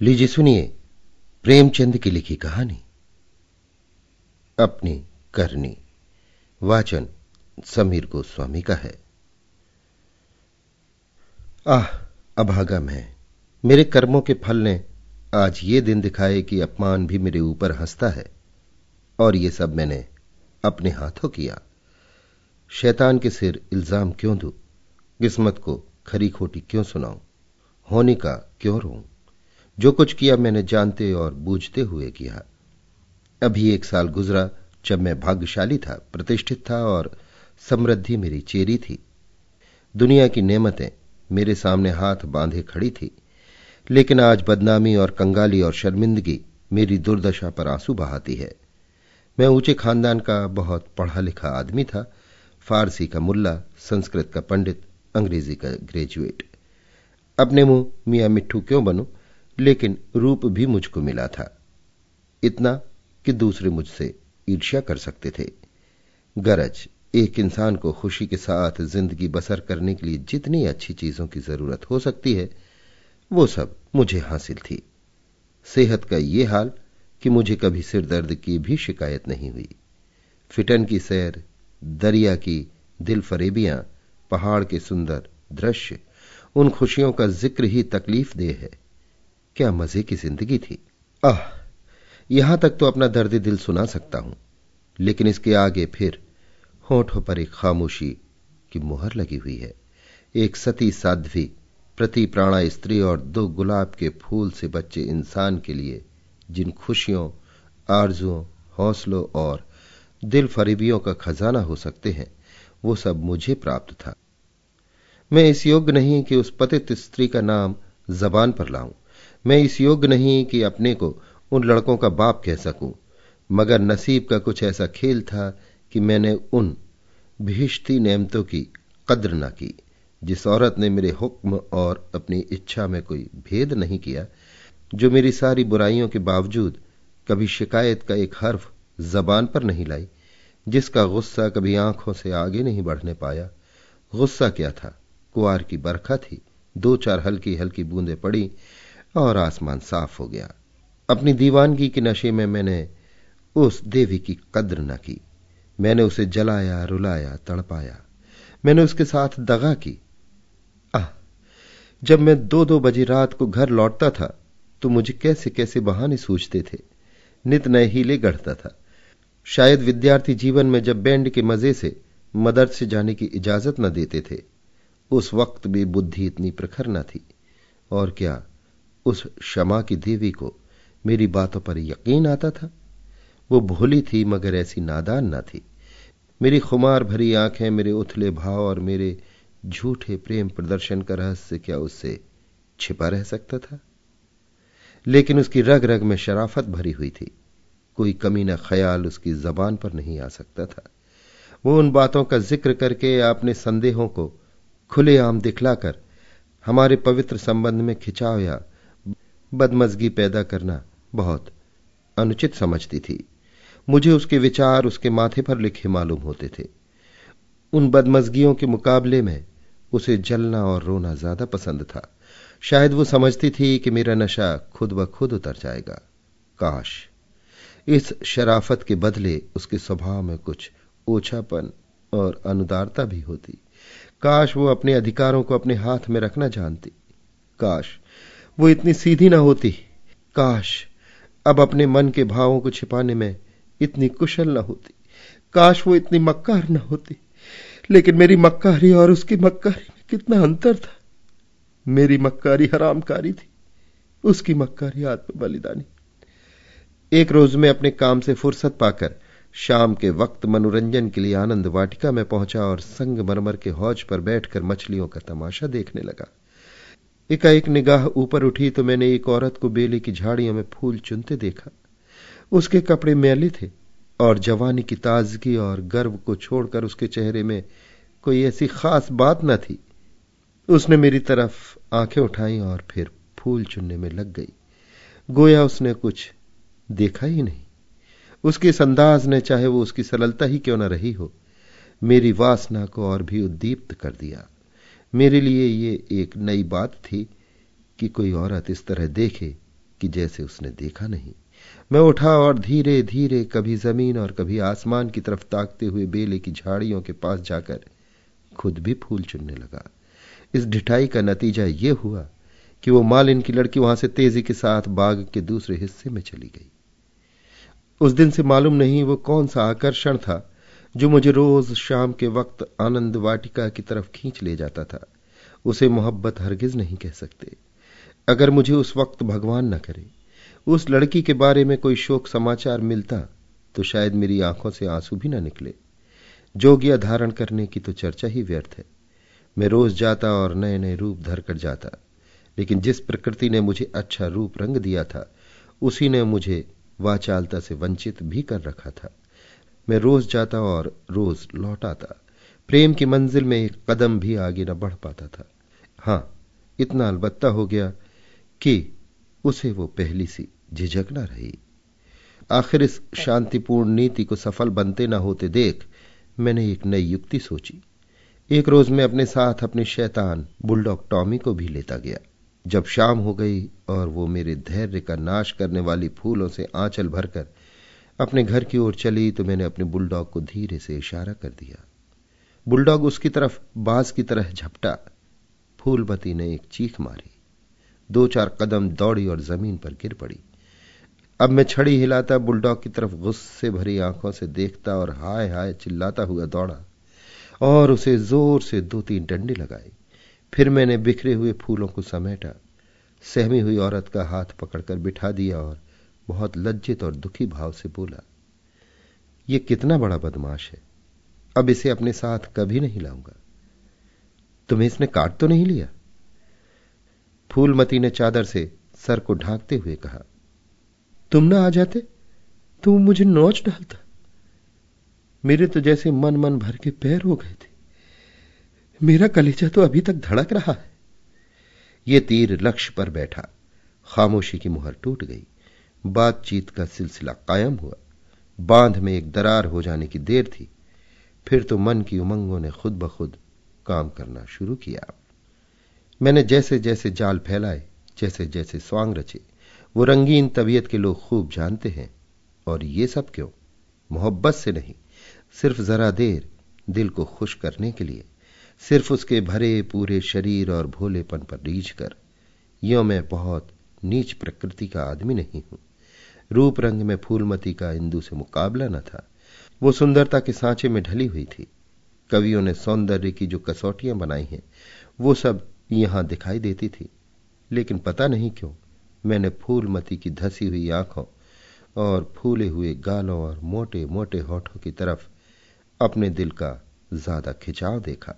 लीजिए, सुनिए। प्रेमचंद की लिखी कहानी। अपनी करनी। वाचन समीर गोस्वामी का है। आह अभागा मैं मेरे कर्मों के फल ने आज ये दिन दिखाए कि अपमान भी मेरे ऊपर हंसता है, और ये सब मैंने अपने हाथों किया। शैतान के सिर इल्ज़ाम क्यों दू? किस्मत को खरी खोटी क्यों सुनाऊं? होने का क्यों रो जो कुछ किया मैंने जानते और बूझते हुए किया। अभी एक साल गुजरा, जब मैं भाग्यशाली था, प्रतिष्ठित था और समृद्धि मेरी चेरी थी। दुनिया की नेमतें मेरे सामने हाथ बांधे खड़ी थी, लेकिन आज बदनामी और कंगाली और शर्मिंदगी मेरी दुर्दशा पर आँसू बहाती है। मैं ऊँचे खानदान का बहुत पढ़ा लिखा आदमी था, फारसी का मुल्ला, संस्कृत का पंडित, अंग्रेज़ी का ग्रेजुएट। अपने मुँह मियाँ मिट्टू क्यों बनूं? लेकिन रूप भी मुझको मिला था। इतना कि दूसरे मुझसे ईर्ष्या कर सकते थे। गरज, एक इंसान को खुशी के साथ ज़िंदगी बसर करने के लिए जितनी अच्छी चीज़ों की ज़रूरत हो सकती है, वो सब मुझे हासिल थी। सेहत का ये हाल कि मुझे कभी सिर दर्द की भी शिकायत नहीं हुई। फिटन की सैर, दरिया की दिल फरेबियाँ पहाड़ के सुंदर दृश्य, उन खुशियों का ज़िक्र ही तकलीफ़ दे है। क्या मज़े की ज़िंदगी थी। आह, यहाँ तक तो अपना दर्द दिल सुना सकता हूँ, लेकिन इसके आगे फिर होठों पर एक खामोशी की मुहर लगी हुई है। एक सती साध्वी, प्रति प्राणा स्त्री और दो गुलाब के फूल से बच्चे इंसान के लिए, जिन खुशियों, आरजुओं, हौसलों और दिल फरीबियों का खजाना हो सकते हैं, वो सब मुझे प्राप्त था। मैं इस योग्य नहीं कि उस पतित स्त्री का नाम जबान पर लाऊं। मैं इस योग्य नहीं कि अपने को उन लड़कों का बाप कह सकूँ। मगर नसीब का कुछ ऐसा खेल था कि मैंने उन भिष्टी नेमतों की कद्र न की, जिस औरत ने मेरे हुक्म और अपनी इच्छा में कोई भेद नहीं किया, जो मेरी सारी बुराइयों के बावजूद कभी शिकायत का एक हर्फ जबान पर नहीं लाई, जिसका गुस्सा कभी आँखों से आगे नहीं बढ़ने पाया। गुस्सा क्या था? कुआर की बरखा थी, दो चार हल्की हल्की बूंदें पड़ी और आसमान साफ़ हो गया। अपनी दीवानगी के नशे में मैंने उस देवी की कद्र न की। मैंने उसे जलाया, रुलाया, तड़पाया। मैंने उसके साथ दगा की, आह, जब मैं दो दो बजे रात को घर लौटता था तो मुझे कैसे कैसे बहाने सूझते थे। नित नए हीले गढ़ता था। शायद विद्यार्थी जीवन में जब बैंड के मज़े से मदर से जाने की इजाज़त न देते थे, उस वक्त भी बुद्धि इतनी प्रखर न थी। और क्या उस क्षमा की देवी को मेरी बातों पर यकीन आता था। वो भोली थी, मगर ऐसी नादान न थी। मेरी खुमार भरी आँखें, मेरे उथले भाव और मेरे झूठे प्रेम प्रदर्शन का रहस्य क्या उससे छिपा रह सकता था? लेकिन उसकी रग रग में शराफत भरी हुई थी। कोई कमी न ख्याल उसकी जबान पर नहीं आ सकता था। वो उन बातों का ज़िक्र करके अपने संदेहों को खुलेआम दिखलाकर हमारे पवित्र संबंध में खिंचाव या बदमजगी पैदा करना बहुत अनुचित समझती थी। मुझे उसके विचार उसके माथे पर लिखे मालूम होते थे। उन बदमजगियों के मुकाबले में उसे जलना और रोना ज़्यादा पसंद था। शायद वो समझती थी कि मेरा नशा खुद ब खुद उतर जाएगा। काश। इस शराफत के बदले उसके स्वभाव में कुछ ओछापन और अनुदारता भी होती। काश वो अपने अधिकारों को अपने हाथ में रखना जानती। काश वो इतनी सीधी ना होती। काश अब अपने मन के भावों को छिपाने में इतनी कुशल ना होती। काश वो इतनी मक्कार न होती। लेकिन मेरी मक्कारी और उसकी मक्कारी में कितना अंतर था। मेरी मक्कारी हरामकारी थी। उसकी मक्कारी आत्म बलिदानी एक रोज में अपने काम से फुर्सत पाकर शाम के वक्त मनोरंजन के लिए आनंद वाटिका में पहुँचा और संग मरमर के हौज पर बैठकर मछलियों का तमाशा देखने लगा। एकाएक निगाह ऊपर उठी तो मैंने एक औरत को बेले की झाड़ियों में फूल चुनते देखा। उसके कपड़े मैले थे और जवानी की ताजगी और गर्व को छोड़कर उसके चेहरे में कोई ऐसी खास बात न थी। उसने मेरी तरफ़ आँखें उठाई और फिर फूल चुनने में लग गई। गोया उसने कुछ देखा ही नहीं। उसके इस अंदाज ने चाहे वो उसकी सरलता ही क्यों न रही हो, मेरी वासना को और भी उद्दीप्त कर दिया। मेरे लिए ये एक नई बात थी कि कोई औरत इस तरह देखे कि जैसे उसने देखा नहीं। मैं उठा और धीरे धीरे कभी ज़मीन और कभी आसमान की तरफ़ ताकते हुए बेले की झाड़ियों के पास जाकर खुद भी फूल चुनने लगा। इस ढिठाई का नतीजा यह हुआ कि वो मालिन की लड़की वहाँ से तेज़ी के साथ बाग के दूसरे हिस्से में चली गई। उस दिन से मालूम नहीं वो कौन सा आकर्षण था जो मुझे रोज शाम के वक्त आनंद वाटिका की तरफ़ खींच ले जाता था, उसे मोहब्बत हरगिज नहीं कह सकते। अगर मुझे उस वक्त भगवान न करे, उस लड़की के बारे में कोई शोक समाचार मिलता तो शायद मेरी आँखों से आँसू भी न निकले। जोगिया धारण करने की तो चर्चा ही व्यर्थ है। मैं रोज जाता और नए नए रूप धर कर जाता, लेकिन जिस प्रकृति ने मुझे अच्छा रूप रंग दिया था, उसी ने मुझे वाचालता से वंचित भी कर रखा था। मैं रोज जाता और रोज लौट आता प्रेम की मंजिल में एक कदम भी आगे न बढ़ पाता था। हाँ, इतना अलबत्ता हो गया कि उसे वो पहली सी झिझक न रही। आखिर इस शांतिपूर्ण नीति को सफल बनते न होते देख मैंने एक नई युक्ति सोची। एक रोज मैं अपने साथ अपने शैतान, बुलडॉग टॉमी को भी लेता गया। जब शाम हो गई और वो मेरे धैर्य का नाश करने वाली फूलों से आंचल भरकर अपने घर की ओर चली तो मैंने अपने बुलडॉग को धीरे से इशारा कर दिया। बुलडॉग उसकी तरफ़ बाज की तरह झपटा। फूलबती ने एक चीख मारी। दो चार कदम दौड़ी और ज़मीन पर गिर पड़ी। अब मैं छड़ी हिलाता बुलडॉग की तरफ़ गुस्से भरी आँखों से देखता और हाय हाय चिल्लाता हुआ दौड़ा और उसे ज़ोर से दो तीन डंडे लगाए। फिर मैंने बिखरे हुए फूलों को समेटा। सहमी हुई औरत का हाथ पकड़कर बिठा दिया और बहुत लज्जित और दुखी भाव से बोला यह कितना बड़ा बदमाश है। अब इसे अपने साथ कभी नहीं लाऊँगा। तुम्हें इसने काट तो नहीं लिया? फूलमती ने चादर से सर को ढांकते हुए कहा, तुम ना आ जाते? तो मुझे नोच डालता। मेरे तो जैसे मन मन भर के पैर हो गए थे। मेरा कलेजा तो अभी तक धड़क रहा है। यह तीर लक्ष्य पर बैठा, खामोशी की मुहर टूट गई। बातचीत का सिलसिला कायम हुआ। बाँध में एक दरार हो जाने की देर थी। फिर तो मन की उमंगों ने खुद ब खुद काम करना शुरू किया। मैंने जैसे जैसे जाल फैलाए, जैसे जैसे स्वांग रचे, वो रंगीन तबीयत के लोग खूब जानते हैं। और ये सब क्यों? मोहब्बत से नहीं, सिर्फ़ जरा देर दिल को खुश करने के लिए, सिर्फ़ उसके भरे पूरे शरीर और भोलेपन पर रीझ कर यो मैं बहुत नीच प्रकृति का आदमी नहीं हूँ। रूप रंग में फूलमती का इंदु से मुकाबला न था। वो सुंदरता के सांचे में ढली हुई थी। कवियों ने सौंदर्य की जो कसौटियाँ बनाई हैं, वो सब यहाँ दिखाई देती थी। लेकिन पता नहीं क्यों, मैंने फूलमती की धसी हुई आँखों और फूले हुए गालों और मोटे मोटे होठों की तरफ़ अपने दिल का ज़्यादा खिंचाव देखा।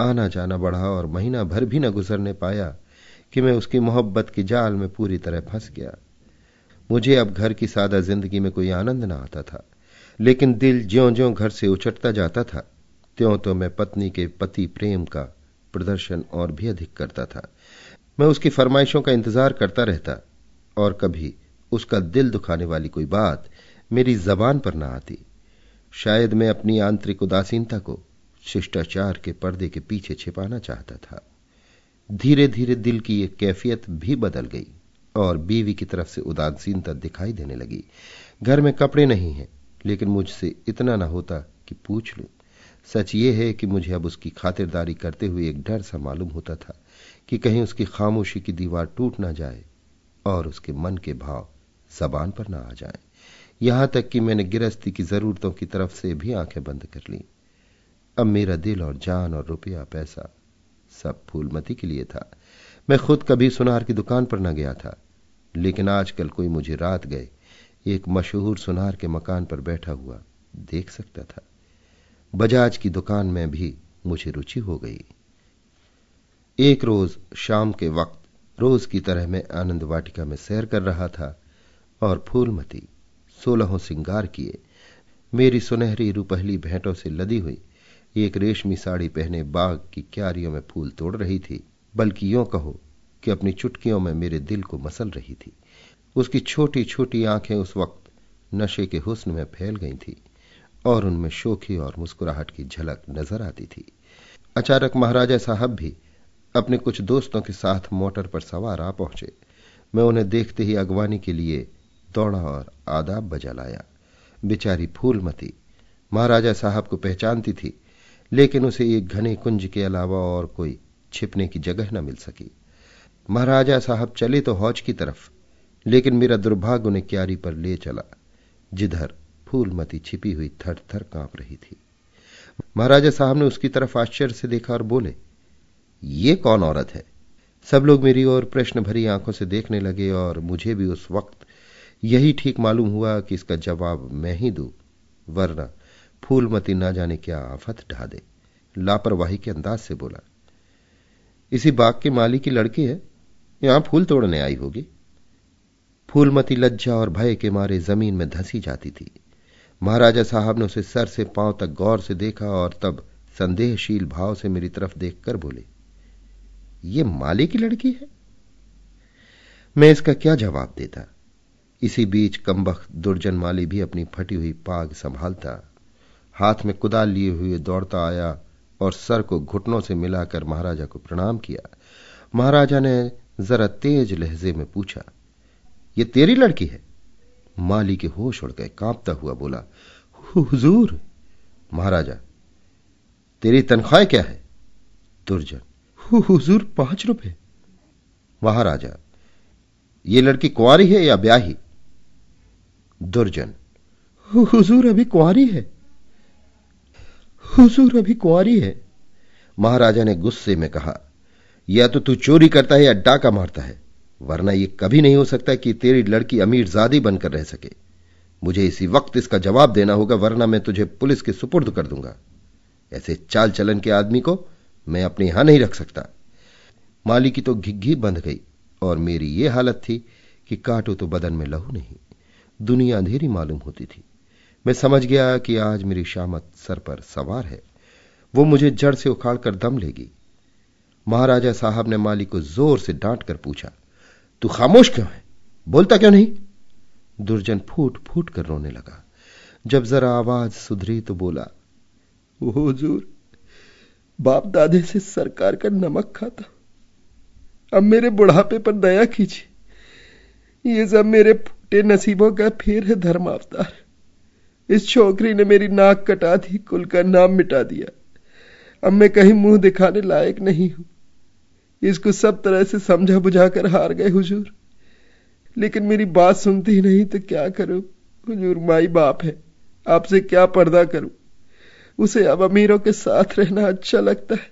आना जाना बढ़ा और महीना भर भी न गुजरने पाया कि मैं उसकी मोहब्बत की जाल में पूरी तरह फंस गया। मुझे अब घर की सादा ज़िंदगी में कोई आनंद न आता था, लेकिन दिल ज्यो ज्यो घर से उचटता जाता था, त्यों तो मैं पत्नी के पति प्रेम का प्रदर्शन और भी अधिक करता था। मैं उसकी फरमाइशों का इंतज़ार करता रहता, और कभी उसका दिल दुखाने वाली कोई बात मेरी जबान पर ना आती। शायद मैं अपनी आंतरिक उदासीनता को शिष्टाचार के पर्दे के पीछे छिपाना चाहता था। धीरे धीरे दिल की यह कैफियत भी बदल गई। और बीवी की तरफ़ से उदासीनता दिखाई देने लगी। घर में कपड़े नहीं हैं, लेकिन मुझसे इतना ना होता कि पूछ लूँ। सच ये है कि मुझे अब उसकी खातिरदारी करते हुए एक डर सा मालूम होता था कि कहीं उसकी खामोशी की दीवार टूट ना जाए और उसके मन के भाव जबान पर ना आ जाए। यहाँ तक कि मैंने गिरस्ती की जरूरतों की तरफ़ से भी आँखें बंद कर ली। अब मेरा दिल और जान और रुपया पैसा सब फूलमती के लिए था। मैं खुद कभी सुनार की दुकान पर न गया था, लेकिन आजकल कोई मुझे रात गए, एक मशहूर सुनार के मकान पर बैठा हुआ देख सकता था। बजाज की दुकान में भी मुझे रुचि हो गई। एक रोज शाम के वक्त रोज की तरह मैं आनंद वाटिका में सैर कर रहा था और फूलमती, सोलहों सिंगार किए, मेरी सुनहरी रुपहली भेंटों से लदी हुई, एक रेशमी साड़ी पहने बाग की क्यारियों में फूल तोड़ रही थी। बल्कि यों कहो कि अपनी चुटकियों में मेरे दिल को मसल रही थी। उसकी छोटी छोटी आँखें उस वक्त नशे के हुस्न में फैल गई थी और उनमें शोखी और मुस्कुराहट की झलक नज़र आती थी। अचानक महाराजा साहब भी अपने कुछ दोस्तों के साथ मोटर पर सवार आ पहुँचे। मैं उन्हें देखते ही अगवानी के लिए दौड़ा और आदाब बजा लाया। बेचारी फूलमती महाराजा साहब को पहचानती थी, लेकिन उसे एक घने कुंज के अलावा और कोई छिपने की जगह न मिल सकी। महाराजा साहब चले तो हौज की तरफ़, लेकिन मेरा दुर्भाग्य उन्हें क्यारी पर ले चला, जिधर फूलमती छिपी हुई थर थर काँप रही थी। महाराजा साहब ने उसकी तरफ़ आश्चर्य से देखा और बोले, ये कौन औरत है? सब लोग मेरी ओर प्रश्न भरी आँखों से देखने लगे और मुझे भी उस वक्त यही ठीक मालूम हुआ कि इसका जवाब मैं ही दू, वरना फूलमती ना जाने क्या आफत ढा दे। लापरवाही के अंदाज से बोला इसी बाग के माली की लड़की है। यहाँ फूल तोड़ने आई होगी। फूलमती लज्जा और भय के मारे ज़मीन में धंसी जाती थी। महाराजा साहब ने उसे सर से पाँव तक गौर से देखा और तब संदेहशील भाव से मेरी तरफ़ देखकर बोले, ये माली की लड़की है? मैं इसका क्या जवाब देता? इसी बीच कम्बख दुर्जन माली भी अपनी फटी हुई पाग संभालता, हाथ में कुदाल लिए हुए दौड़ता आया और सर को घुटनों से मिलाकर महाराजा को प्रणाम किया। महाराजा ने जरा तेज लहजे में पूछा, ये तेरी लड़की है? माली के होश उड़ गए, कांपता हुआ बोला हुजूर। महाराजा, तेरी तनख्वाह क्या है? दुर्जन हुजूर, पाँच रुपए। महाराजा, ये लड़की कुंवारी है या ब्याही? दुर्जन हुजूर, अभी कुंवारी है। हुजूर अभी कुंवारी है। महाराजा ने गुस्से में कहा, या तो तू चोरी करता है या डाका मारता है, वरना यह कभी नहीं हो सकता कि तेरी लड़की अमीर जादी बनकर रह सके। मुझे इसी वक्त इसका जवाब देना होगा, वरना मैं तुझे पुलिस के सुपुर्द कर दूँगा। ऐसे चाल चलन के आदमी को मैं अपने यहाँ नहीं रख सकता। माली की तो घिघी बंध गई, और मेरी यह हालत थी कि काटो तो बदन में लहू नहीं, दुनिया अंधेरी मालूम होती थी। मैं समझ गया कि आज मेरी शामत सर पर सवार है। वो मुझे जड़ से उखाड़कर दम लेगी। महाराजा साहब ने माली को ज़ोर से डांट कर पूछा, तू खामोश क्यों है? बोलता क्यों नहीं? दुर्जन फूट फूट कर रोने लगा। जब जरा आवाज़ सुधरी तो बोला, वो हुजूर, बाप दादे से सरकार का नमक खाता। अब मेरे बुढ़ापे पर दया कीजिए। ये सब मेरे फूटे नसीबों का फिर है धर्म अवतार इस छोकरी ने मेरी नाक कटा दी, कुल का नाम मिटा दिया। अब मैं कहीं मुँह दिखाने लायक नहीं हूँ। इसको सब तरह से समझा बुझाकर हार गए हुजूर। लेकिन मेरी बात सुनती ही नहीं तो क्या करूँ? हुजूर माई बाप है। आपसे क्या पर्दा करूँ? उसे अब अमीरों के साथ रहना अच्छा लगता है।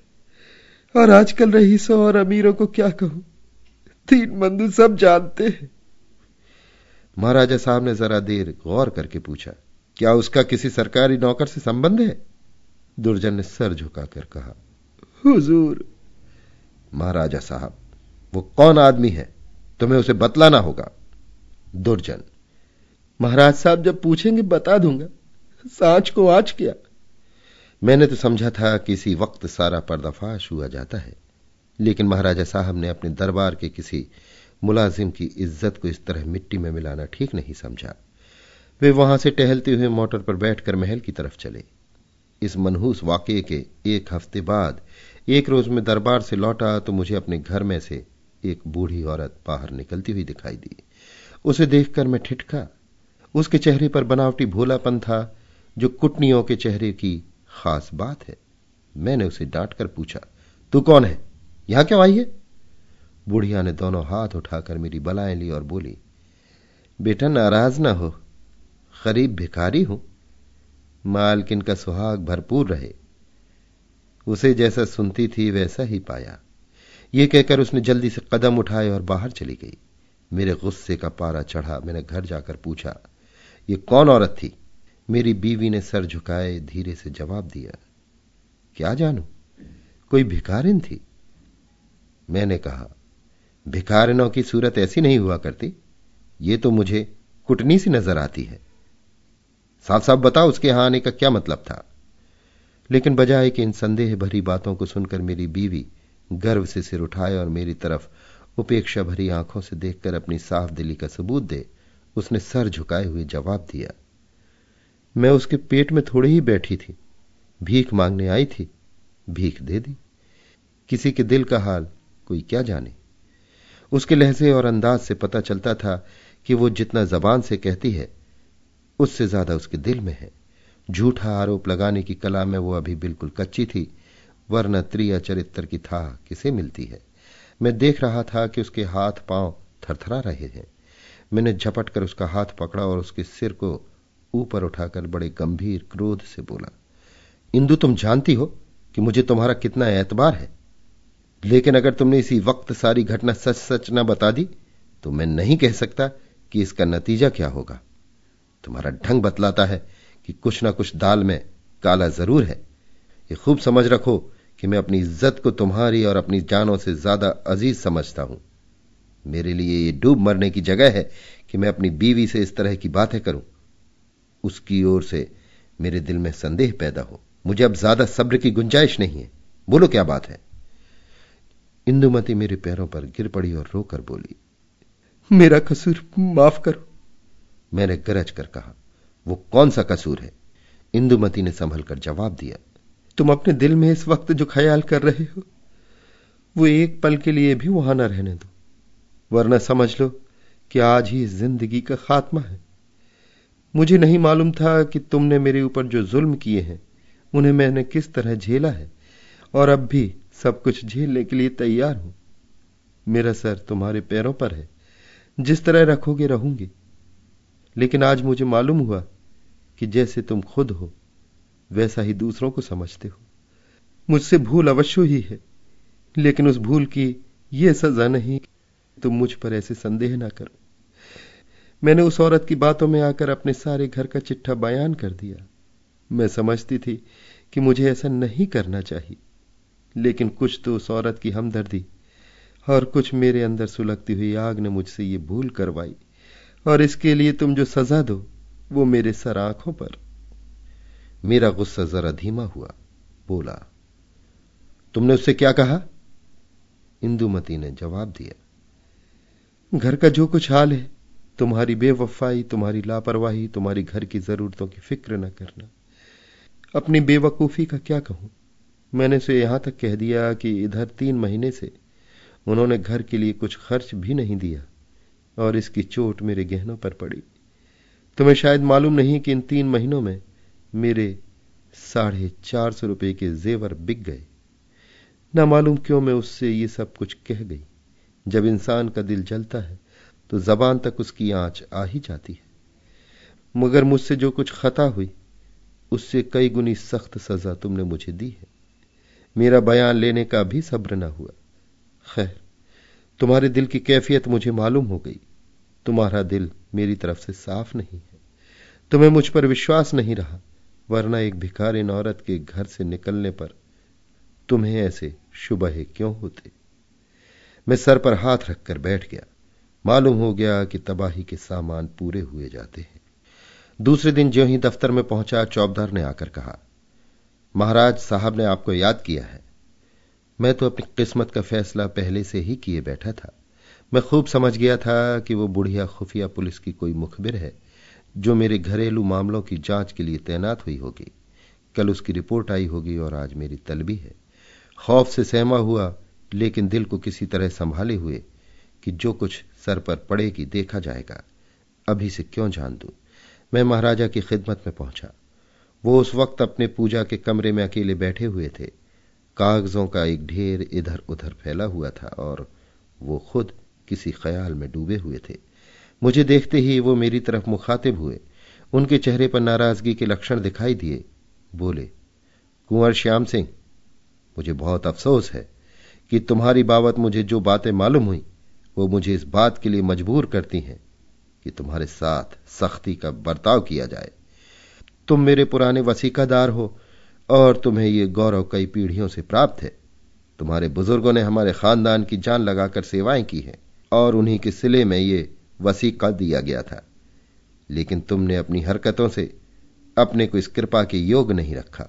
और आजकल रही रईसों और अमीरों को क्या कहूँ? तीन बंधु सब जानते हैं। महाराजा साहब ने जरा देर गौर करके पूछा क्या उसका किसी सरकारी नौकर से संबंध है? दुर्जन ने सर झुकाकर कहा, हुजूर, महाराजा साहब, वो कौन आदमी है? तुम्हें उसे बतलाना होगा। दुर्जन, महाराज साहब, जब पूछेंगे बता दूँगा। सांच को आज किया। मैंने तो समझा था कि इसी वक्त सारा पर्दाफाश हुआ जाता है। लेकिन महाराजा साहब ने अपने दरबार के किसी मुलाजिम की इज़्ज़त को इस तरह मिट्टी में मिलाना ठीक नहीं समझा। वे वहाँ से टहलते हुए मोटर पर बैठकर महल की तरफ़ चले। इस मनहूस वाकये के एक हफ़्ते बाद, एक रोज में दरबार से लौटा तो मुझे अपने घर में से एक बूढ़ी औरत बाहर निकलती हुई दिखाई दी। उसे देखकर मैं ठिठका। उसके चेहरे पर बनावटी भोलापन था, जो कुटनियों के चेहरे की खास बात है। मैंने उसे डांट कर पूछा, तू कौन है? यहाँ क्यों आई है? बुढ़िया ने दोनों हाथ उठाकर मेरी बलाएँ ली और बोली, बेटा नाराज़ ना हो। गरीब भिखारी हूँ। मालकिन का सुहाग भरपूर रहे। उसे जैसा सुनती थी, वैसा ही पाया। यह कहकर उसने जल्दी से कदम उठाए और बाहर चली गई। मेरे गुस्से का पारा चढ़ा। मैंने घर जाकर पूछा, ये कौन औरत थी? मेरी बीवी ने सर झुकाए, धीरे से जवाब दिया, क्या जानू? कोई भिखारिन थी? मैंने कहा, भिखारिनों की सूरत ऐसी नहीं हुआ करती। ये तो मुझे कुटनी सी नज़र आती है। साफ़ साफ़ बताओ उसके यहाँ आने का क्या मतलब था। लेकिन बजाय कि इन संदेह भरी बातों को सुनकर मेरी बीवी गर्व से सिर उठाए और मेरी तरफ़ उपेक्षा भरी आँखों से देखकर अपनी साफ़ दिली का सबूत दे, उसने सर झुकाए हुए जवाब दिया। मैं उसके पेट में थोड़ी ही बैठी थी। भीख मांगने आई थी। भीख दे दी। किसी के दिल का हाल कोई क्या जाने। उसके लहजे और अंदाज से पता चलता था कि वो जितना जबान से कहती है उससे ज़्यादा उसके दिल में है। झूठा आरोप लगाने की कला में वो अभी बिल्कुल कच्ची थी, वरना त्रिया चरित्र की था किसे मिलती है? मैं देख रहा था कि उसके हाथ पाँव थरथरा रहे हैं। मैंने झपट कर उसका हाथ पकड़ा और उसके सिर को ऊपर उठाकर बड़े गंभीर क्रोध से बोला, इंदु, तुम जानती हो कि मुझे तुम्हारा कितना एतबार है? लेकिन अगर तुमने इसी वक्त सारी घटना सच सच न बता दी तो मैं नहीं कह सकता कि इसका नतीजा क्या होगा। तुम्हारा ढंग बतलाता है कि कुछ ना कुछ दाल में काला ज़रूर है। ये खूब समझ रखो कि मैं अपनी इज़्ज़त को तुम्हारी और अपनी जानों से ज़्यादा अज़ीज़ समझता हूँ। मेरे लिए ये डूब मरने की जगह है कि मैं अपनी बीवी से इस तरह की बातें करूँ। उसकी ओर से मेरे दिल में संदेह पैदा हो। मुझे अब ज़्यादा सब्र की गुंजाइश नहीं है। बोलो क्या बात है? इंदुमती मेरे पैरों पर गिर पड़ी और रोकर बोली, मेरा कसूर माफ़ करो। मैंने गरज कर कहा, वो कौन सा कसूर है? इंदुमती ने संभल कर जवाब दिया, तुम अपने दिल में इस वक्त जो ख्याल कर रहे हो, वो एक पल के लिए भी वहाँ न रहने दो। वरना समझ लो कि आज ही ज़िंदगी का खात्मा है। मुझे नहीं मालूम था कि तुमने मेरे ऊपर जो जुल्म किए हैं, उन्हें मैंने किस तरह झेला है, और अब भी सब कुछ झेलने के लिए तैयार हूँ। मेरा सर तुम्हारे पैरों पर है। जिस तरह रखोगे, रहूँगी। लेकिन आज मुझे मालूम हुआ कि जैसे तुम खुद हो, वैसा ही दूसरों को समझते हो। मुझसे भूल अवश्य ही है, लेकिन उस भूल की यह सजा नहीं तुम मुझ पर ऐसे संदेह ना करो। मैंने उस औरत की बातों में आकर अपने सारे घर का चिट्ठा बयान कर दिया। मैं समझती थी कि मुझे ऐसा नहीं करना चाहिए, लेकिन कुछ तो उस औरत की हमदर्दी और कुछ मेरे अंदर सुलगती हुई आग ने मुझसे ये भूल करवाई। और इसके लिए तुम जो सजा दो, वो मेरे सर आँखों पर। मेरा गुस्सा जरा धीमा हुआ, बोला, तुमने उससे क्या कहा? इंदुमती ने जवाब दिया, घर का जो कुछ हाल है, तुम्हारी बेवफाई, तुम्हारी लापरवाही, तुम्हारी घर की जरूरतों की फ़िक्र न करना। अपनी बेवकूफ़ी का क्या कहूँ? मैंने उसे यहाँ तक कह दिया कि इधर तीन महीने से उन्होंने घर के लिए कुछ खर्च भी नहीं दिया। और इसकी चोट मेरे गहनों पर पड़ी। तुम्हें शायद मालूम नहीं कि इन तीन महीनों में मेरे साढ़े चार सौ रुपये के जेवर बिक गए। ना मालूम क्यों मैं उससे ये सब कुछ कह गई। जब इंसान का दिल जलता है तो जबान तक उसकी आँच आ ही जाती है। मगर मुझसे जो कुछ खता हुई, उससे कई गुनी सख्त सजा तुमने मुझे दी है। मेरा बयान लेने का भी सब्र न हुआ। खैर, तुम्हारे दिल की कैफियत मुझे मालूम हो गई। तुम्हारा दिल मेरी तरफ़ से साफ़ नहीं है। तुम्हें मुझ पर विश्वास नहीं रहा, वरना एक भिखारिन औरत के घर से निकलने पर तुम्हें ऐसे शुभ क्यों होते? मैं सर पर हाथ रखकर बैठ गया। मालूम हो गया कि तबाही के सामान पूरे हुए जाते हैं। दूसरे दिन ज्यो ही दफ्तर में पहुँचा, चौबदार ने आकर कहा, महाराज, साहब ने आपको याद किया है। मैं तो अपनी किस्मत का फैसला पहले से ही किए बैठा था। मैं खूब समझ गया था कि वो बुढ़िया खुफिया पुलिस की कोई मुखबिर है, जो मेरे घरेलू मामलों की जाँच के लिए तैनात हुई होगी। कल उसकी रिपोर्ट आई होगी और आज मेरी तलबी है। खौफ से सहमा हुआ, लेकिन दिल को किसी तरह संभाले हुए कि जो कुछ सर पर पड़ेगी देखा जाएगा। अभी से क्यों जान दू? मैं महाराजा की खिदमत में पहुँचा। वो उस वक्त अपने पूजा के कमरे में अकेले बैठे हुए थे। कागजों का एक ढेर इधर उधर फैला हुआ था और वो खुद किसी ख्याल में डूबे हुए थे। मुझे देखते ही वो मेरी तरफ़ मुखातिब हुए। उनके चेहरे पर नाराज़गी के लक्षण दिखाई दिए। बोले, कुंवर श्याम सिंह, मुझे बहुत अफसोस है कि तुम्हारी बाबत मुझे जो बातें मालूम हुई, वो मुझे इस बात के लिए मजबूर करती हैं कि तुम्हारे साथ सख्ती का बर्ताव किया जाए। तुम मेरे पुराने वसीकादार हो और तुम्हें ये गौरव कई पीढ़ियों से प्राप्त है। तुम्हारे बुज़ुर्गों ने हमारे खानदान की जान लगाकर सेवाएँ की हैं। और उन्हीं के सिले में ये वसीका दिया गया था। लेकिन तुमने अपनी हरकतों से अपने को इस कृपा के योग नहीं रखा।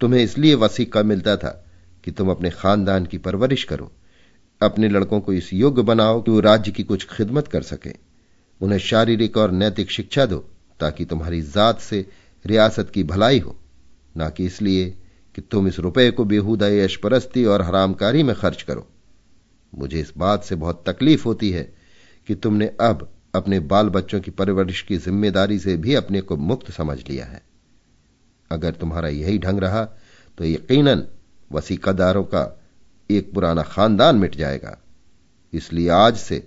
तुम्हें इसलिए वसीका मिलता था कि तुम अपने खानदान की परवरिश करो, अपने लड़कों को इस योग्य बनाओ कि वो राज्य की कुछ खिदमत कर सके। उन्हें शारीरिक और नैतिक शिक्षा दो, ताकि तुम्हारी जात से रियासत की भलाई हो, ना कि इसलिए कि तुम इस रुपए को बेहूदा यशपरस्ती और हरामकारी में खर्च करो। मुझे इस बात से बहुत तकलीफ़ होती है कि तुमने अब अपने बाल बच्चों की परवरिश की ज़िम्मेदारी से भी अपने को मुक्त समझ लिया है। अगर तुम्हारा यही ढंग रहा तो यकीनन वसीकादारों का एक पुराना खानदान मिट जाएगा। इसलिए आज से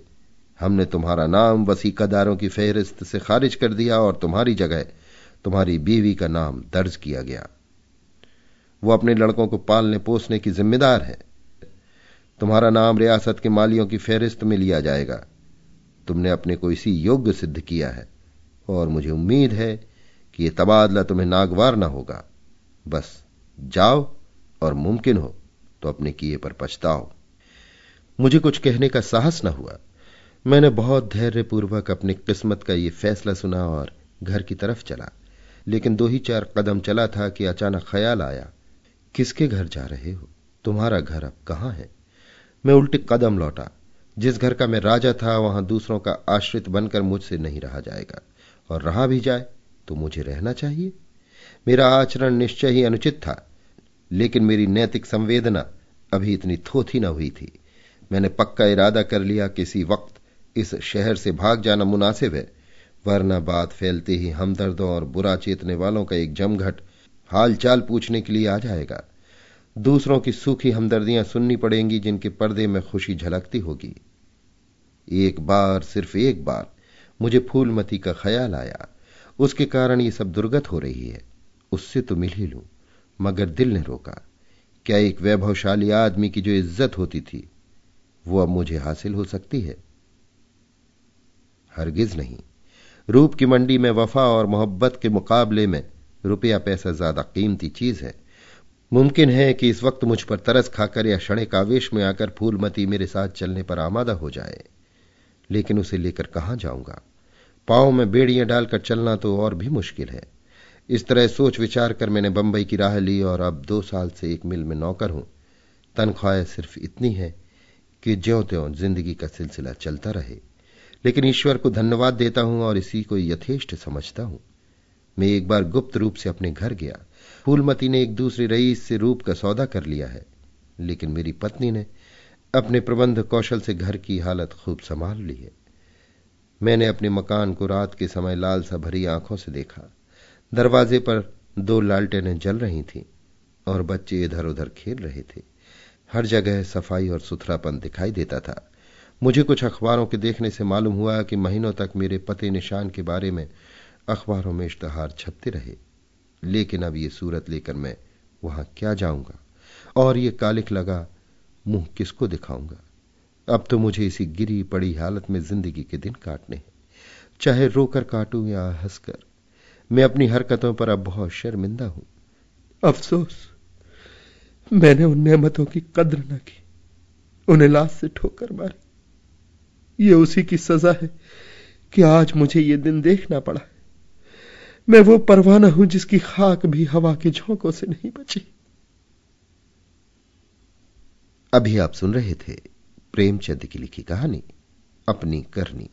हमने तुम्हारा नाम वसीकादारों की फेहरिस्त से खारिज कर दिया और तुम्हारी जगह, तुम्हारी बीवी का नाम दर्ज किया गया। वो अपने लड़कों को पालने पोसने की जिम्मेदार है। तुम्हारा नाम रियासत के मालियों की फेहरिस्त में लिया जाएगा। तुमने अपने को इसी योग्य सिद्ध किया है, और मुझे उम्मीद है कि यह तबादला तुम्हें नागवार ना होगा। बस जाओ और मुमकिन हो तो अपने किए पर पछताओ। मुझे कुछ कहने का साहस न हुआ। मैंने बहुत धैर्यपूर्वक अपनी किस्मत का यह फैसला सुना और घर की तरफ़ चला। लेकिन दो ही चार कदम चला था कि अचानक ख्याल आया, किसके घर जा रहे हो? तुम्हारा घर अब कहाँ है? मैं उल्टे कदम लौटा। जिस घर का मैं राजा था, वहाँ दूसरों का आश्रित बनकर मुझसे नहीं रहा जाएगा। और रहा भी जाए तो मुझे रहना चाहिए। मेरा आचरण निश्चय ही अनुचित था, लेकिन मेरी नैतिक संवेदना अभी इतनी थोथी न हुई थी। मैंने पक्का इरादा कर लिया किसी वक्त इस शहर से भाग जाना मुनासिब है, वरना बात फैलते ही हमदर्दों और बुरा चेतने वालों का एक जमघट हालचाल पूछने के लिए आ जाएगा। दूसरों की सूखी हमदर्दियाँ सुननी पड़ेंगी जिनके पर्दे में खुशी झलकती होगी। एक बार, सिर्फ़ एक बार, मुझे फूलमती का ख्याल आया। उसके कारण ये सब दुर्गत हो रही है। उससे तो मिल ही लू, मगर दिल ने रोका। क्या एक वैभवशाली आदमी की जो इज़्ज़त होती थी, वो अब मुझे हासिल हो सकती है? हरगिज नहीं। रूप की मंडी में वफा और मोहब्बत के मुकाबले में रुपया पैसा ज़्यादा कीमती चीज़ है। मुमकिन है कि इस वक्त मुझ पर तरस खाकर या क्षणिक आवेश में आकर फूलमती मेरे साथ चलने पर आमादा हो जाए। लेकिन उसे लेकर कहाँ जाऊँगा? पाँव में बेड़ियाँ डालकर चलना तो और भी मुश्किल है। इस तरह सोच विचार कर मैंने बंबई की राह ली और अब दो साल से एक मिल में नौकर हूँ। तनख्वाह सिर्फ़ इतनी है कि ज्यो त्यों ज़िंदगी का सिलसिला चलता रहे। लेकिन ईश्वर को धन्यवाद देता हूँ और इसी को यथेष्ट समझता हूँ। मैं एक बार गुप्त रूप से अपने घर गया। फूलमती ने एक दूसरे रईस से रूप का सौदा कर लिया है, लेकिन मेरी पत्नी ने अपने प्रबंध कौशल से घर की हालत खूब संभाल ली है। मैंने अपने मकान को रात के समय लाल सा भरी आँखों से देखा। दरवाजे पर दो लालटेनें जल रही थीं और बच्चे इधर उधर खेल रहे थे। हर जगह सफ़ाई और सुथरापन दिखाई देता था। मुझे कुछ अखबारों के देखने से मालूम हुआ कि महीनों तक मेरे पते निशान के बारे में अखबारों में इश्तहार छपते रहे। लेकिन अब ये सूरत लेकर मैं वहाँ क्या जाऊँगा? और ये कालिक लगा, मुँह किसको दिखाऊँगा? अब तो मुझे इसी गिरी पड़ी हालत में ज़िंदगी के दिन काटने हैं। चाहे रोकर काटूं या हंसकर, मैं अपनी हरकतों पर अब बहुत शर्मिंदा हूँ। अफसोस, मैंने उन नेमतों की कद्र न की, उन्हें लाश से ठोकर मारी। ये उसी की सजा है कि आज मुझे ये दिन देखना पड़ा। मैं वो परवाना हूँ जिसकी खाक भी हवा के झोंकों से नहीं बची। अभी आप सुन रहे थे प्रेमचंद की लिखी कहानी, अपनी करनी,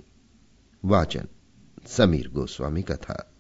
वाचन, समीर गोस्वामी का था।